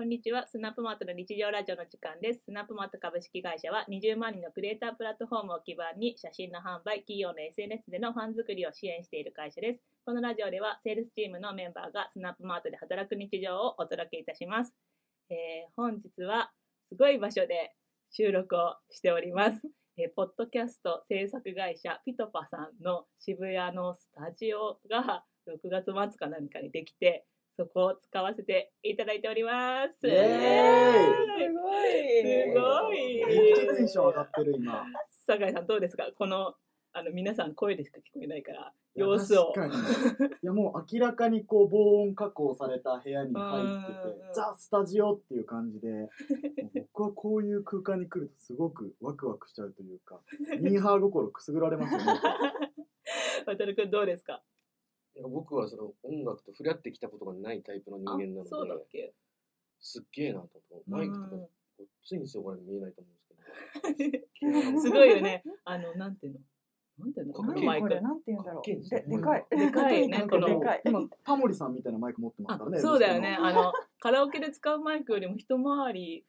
こんにちは。スナップマートの日常ラジオの時間です。スナップマート株式会社は20万人のクリエイタープラットフォームを基盤に写真の販売、企業の SNS でのファン作りを支援している会社です。このラジオではセールスチームのメンバーがスナップマートで働く日常をお届けいたします。えー本日はすごい場所で収録をしております。えーポッドキャスト制作会社ピトパさんの渋谷のスタジオが6月末か何かにできて、そこを使わせていただいております。すごい。すごい。めっちゃテンション上がってる今。酒井さんどうですか？このあの皆さん声でしか聞こえないから様子を。確かに。いやもう明らかにこう防音加工された部屋に入っててうん、ザ・スタジオっていう感じで、僕はこういう空間に来るとすごくワクワクしちゃうというか、ミーハー心くすぐられますよね。渡るくんどうですか？僕はその音楽と触れ合ってきたことがないタイプの人あ間なのそうだっで、け？すっげえなと思って、マイクとかうんごっついんですよ、これ見えないと思うんですけど。すごいよね。あの、なんていうの？なんていうの？このマイク？なんて言うんだろう。でででかい。でかいねこのでかい。今、タモリさんみたいなマイク持ってますあからね。そうだよね。あの、カラオケで使うマイクよりも一回り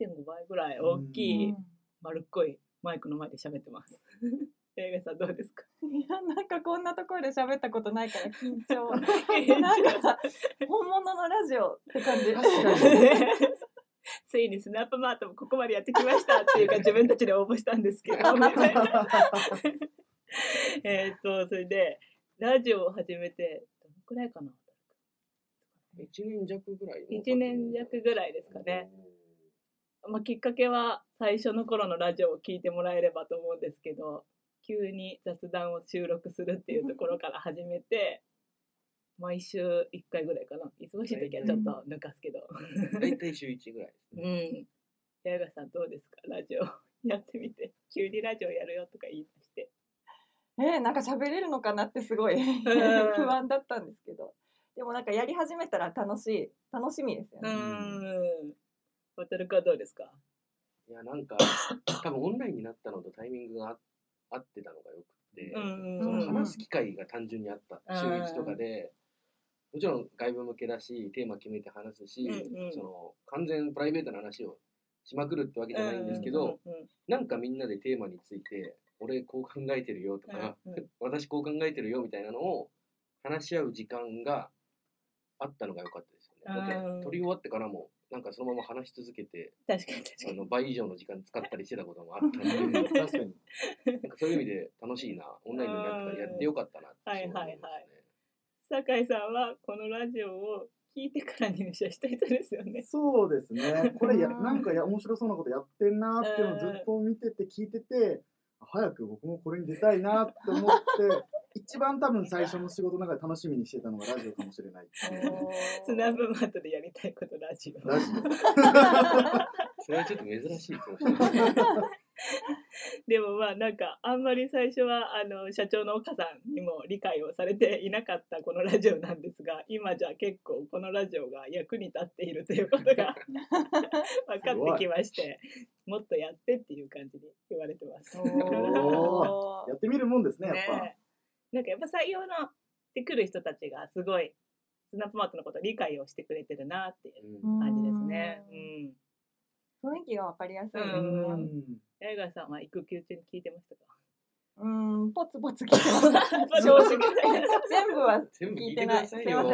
1.5倍ぐらい大きい丸っこいマイクの前で喋ってます。映画さんどうですか？いやなんかこんなところで喋ったことないから緊張。なんか本物のラジオって感じ。ついにスナップマートもここまでやってきましたっていうか自分たちで応募したんですけど。えっとそれでラジオを始めてどのくらいかな？1年弱ぐらい1年弱ぐらいですかね。まあ、きっかけは最初の頃のラジオを聞いてもらえればと思うんですけど急に雑談を収録するっていうところから始めて 毎週1回ぐらいかな。忙しい時はちょっと抜かすけど。大体週1ぐらいですうね。ん。八重さんどうですか？ラジオ。やってみて。急にラジオやるよとか言い出して。えー、なんか喋れるのかなってすごいん。不安だったんですけど。でもなんかやり始めたら楽しい。楽しみですようね。ん。渡るかどうですか？いや、なんか、多分オンラインになったのとタイミングがあ合ってたのがよくって、うんそのうん。話す機会が単純にあった。週1とかで、もちろん外部向けだし、テーマ決めて話すし、うんうん。その完全プライベートな話をしまくるってわけじゃないんですけど、うんうんなんかみんなでテーマについて、俺こう考えてるよとか、うんうん。私こう考えてるよみたいなのを話し合う時間があったのが良かったですよね。だうん。って撮り終わってからも、なんかそのまま話し続けて、確かに確かにあの倍以上の時間使ったりしてたこともあったんで、うんなんか確かに。そういう意味で楽しいな、オンラインになってからやってよかったなってはいすごはいはい酒井さんはこのラジオを聞いてから入社した人ですよね。そうですね。これや、うんなんかや面白そうなことやってんなっていうのをずっと見てて聞いてて、早く僕もこれに出たいなって思って、一番多分最初の仕事の中で楽しみにしてたのがラジオかもしれないっていう。スナップマートでやりたいことラジオ。ラジオ。それはちょっと珍しいかもしれない。でもまあなんかあんまり最初はあの社長の岡さんにも理解をされていなかったこのラジオなんですが今じゃ結構このラジオが役に立っているということが 分かってきましてもっとやってっていう感じに言われてます。やってみるもんですね、やっぱ。ねえなんかやっぱ採用のってくる人たちがすごいスナップマートのことを理解をしてくれてるなっていううん感じですね。うん。雰囲気がわかりやすいですうね。うん八重川さんは育休中に聞いてましたか？うーん、ポツポツ聞いてました。正直全部は聞いてない。いすいません。よ。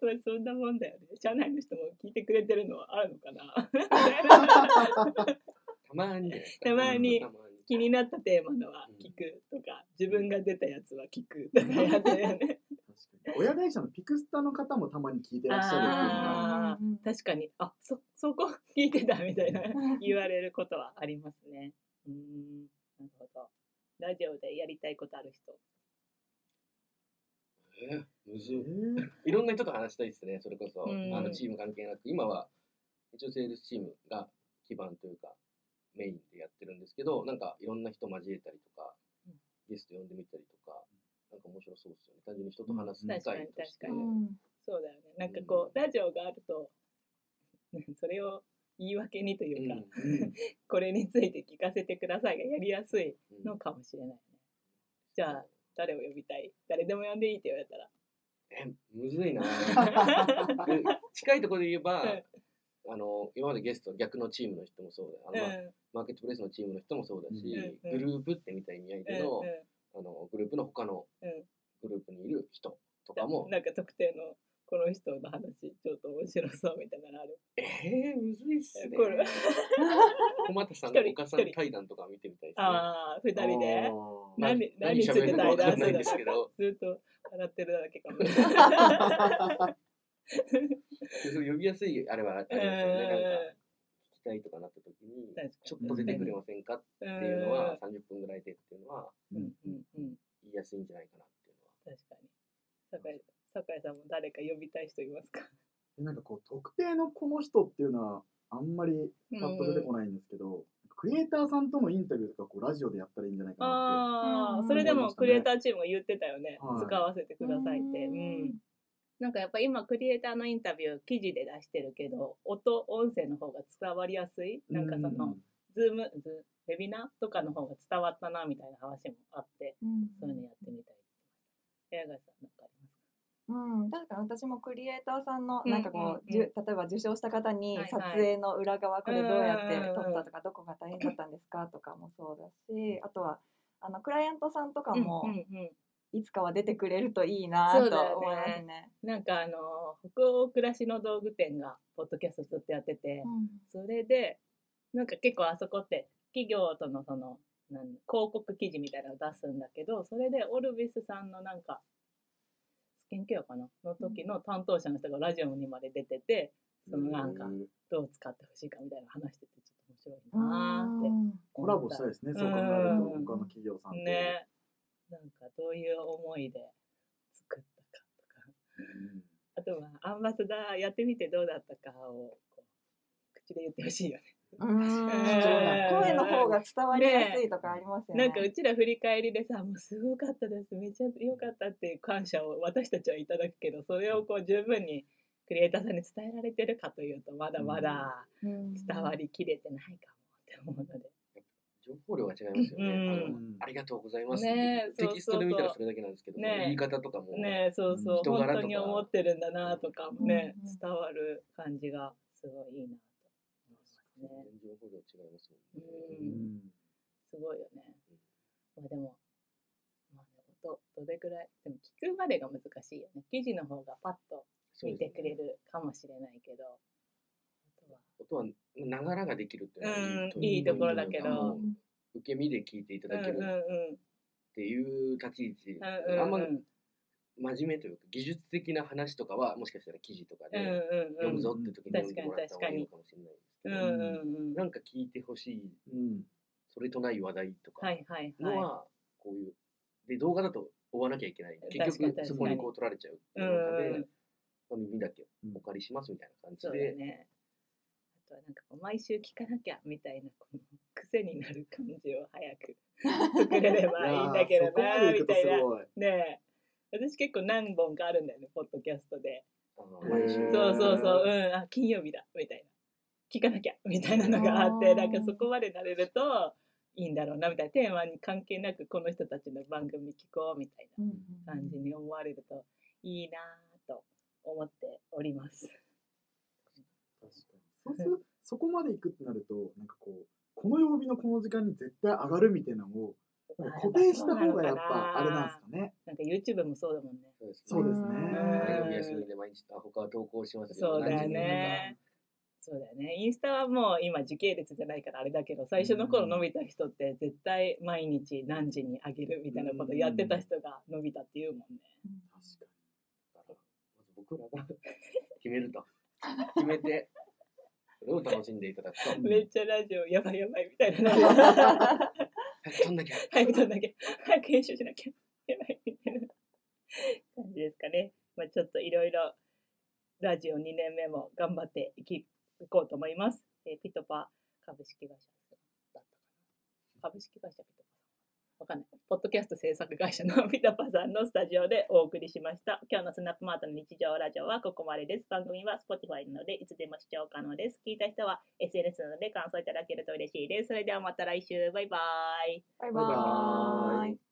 まあそんなもんだよね。社内の人も聞いてくれてるのはあるのかな？たまにたまに気になったテーマのは聞くとか、自分が出たやつは聞くとかやっね。確かに親会社のピクスタの方もたまに聞いてらっしゃるっていうのが。あー確かに、あそ、そこ聞いてたみたいな言われることはありますね。うーん、なるほど。ラジオでやりたいことある人。えーむずえいーいろんな人と話したいですね、それこそ。うんあのチーム関係なく、今は一応セールスチームが基盤というか、メインでやってるんですけど、なんかいろんな人交えたりとかうん、ゲスト呼んでみたりとか、なんか面白そうですよね。単純に人と話す機うん確かに会として。確かにうんそうだよね。なんかこう、ラジオがあると、それを言い訳にというか、うん これについて聞かせてくださいがやりやすいうんのかもしれないね。じゃあ、誰を呼びたい？誰でも呼んでいいって言われたら。えむずいな で近いところで言えば、あの今までゲスト逆のチームの人もそうだあの、まあマーケットプレイスのチームの人もそうだし、うんグループってみたい意味合いでの,、あのグループの他のうんグループにいる人とかも、なんか特定のこの人の話ちょっと面白そうみたいなのある。えー、むずいっすねこれ小俣さんのお母さん対談とか見てみたいですね。ああ、二人で。何何つ喋るのかけたいなわかんないんですけど、ずっと笑ってるだけかもしれない。そう呼びやすいあれはありますよね。なんか聞きたいとかなった時にちょっと出てくれませんかっっていうのは、30分ぐらいでっていうのは言いやすいんじゃないかなっていうのは。確かに。酒井酒井さんも誰か呼びたい人いますか？でなんかこう特定のこの人っていうのはあんまりパッと出てこないんですけど、クリエイターさんとのインタビューとかこうラジオでやったらいいんじゃないかなああ、うんそれでもクリエイターチームが言ってたよね。はい使わせてくださいって。うん。なんかやっぱ今クリエイターのインタビュー記事で出してるけど、音、音声の方が伝わりやすい？なんかその、うん。 Zoom、Zoom ウェビナーとかの方が伝わったなみたいな話もあって、うん。そういうのやってみたい。矢貝さんなんかありますか？うん、確かに私もクリエイターさんのうんなんかこう、うんじゅ例えば受賞した方に撮影の裏側これどうやってうん撮ったとかどこが大変だったんですかとかもそうだしあとはあのクライアントさんとかもうんうんうんいつかは出てくれるといいなとそうだよね。思いますね。なんかあの北欧暮らしの道具店がポッドキャストずっとやってて、それでなんか結構あそこって企業とのそのなん広告記事みたいなのを出すんだけどそれでオルビスさんのなんかスキンケアかな？の時の担当者の人がラジオにまで出ててそのなんかうん。どう使ってほしいかみたいな話しててちょっと面白いなーって。うん。コラボしたいですね、そう考えると。うん。他の企業さんと。ねなんかどういう思いで作ったかとか。うん。あとはアンバサダーやってみてどうだったかをこう口で言ってほしいよね。声の方が伝わりやすいとかありますよね。なんかうちら振り返りでさ、もうすごかったです、めっちゃ良かったっていう感謝を私たちはいただくけど、それをこう十分にクリエイターさんに伝えられてるかというと、まだまだうん。伝わりきれてないかもって思うので。情報量が違いますよね。うん。あのありがとうございます。ねえテキストで見たらそれだけなんですけど、ねえ。言い方とかも、ねえそうそう、人柄とか。本当に思ってるんだなとかもね、うん。うん伝わる感じがすごいいいなと思いますね。全然情報量違いますもんね。ううん。んすごいよね。まあでも、まあね、音、どれぐらい、でも聞くまでが難しいよね。記事の方がパッと見てくれるかもしれないけど、音はながらができるっていうのはうんいいところだけど。受け身で聞いていただける。っていう立ち位置、あんま真面目というか技術的な話とかはもしかしたら記事とかうんでうん。読むぞうんって時に読んでもらった方がいいのかもしれないですけど、なんか聞いてほしいうんそれとない話題とかのははこういうで動画だと追わなきゃいけない。結局そこにこう取られちゃうってい。ういう中で、耳だけうんお借りしますみたいな感じで、とはなんかこう毎週聞かなきゃみたいなこの癖になる感じを早く 作れればいいんだけどなみたいな。ねえ。私結構何本かあるんだよねポッドキャストで。そうそうそううんあ金曜日だみたいな。聞かなきゃみたいなのがあってなんかそこまでなれるといいんだろうなみたいな。テーマに関係なくこの人たちの番組聞こうみたいうんな感じに思われるといいなぁと思っております。確かに。そうするそこまで行くってなると、なんかこう、この曜日のこの時間に絶対上がるみたいなのを、なんか固定した方がやっぱあれなんですかね。なんか YouTube もそうだもんね。そうですそうですね。休みで毎日あ他は投稿しますそうだよね。そうだよね。インスタはもう今時系列じゃないからあれだけど、最初の頃伸びた人って絶対毎日何時にあげるみたいなことやってた人が伸びたっていうもんね。確かだからまず僕らが決めると決めてそれを楽しんでいただくとうんめっちゃラジオやばいやばいみたいな。早く撮んなきゃ 早く撮んなきゃ、早く編集しなきゃ、やばいみたいな感じですかね。まあ、ちょっといろいろラジオ2年目も頑張っていきいこうと思います。えーピトパ株式会社だったかな。株式会社ピトパ。わかんない。ポッドキャスト制作会社の ピトパさんのスタジオでお送りしました。今日のスナップマートの日常ラジオはここまでです。番組は Spotify なのでいつでも視聴可能です。聞いた人は SNS なので感想いただけると嬉しいです。それではまた来週。バイバイ。バイバイバイーイ。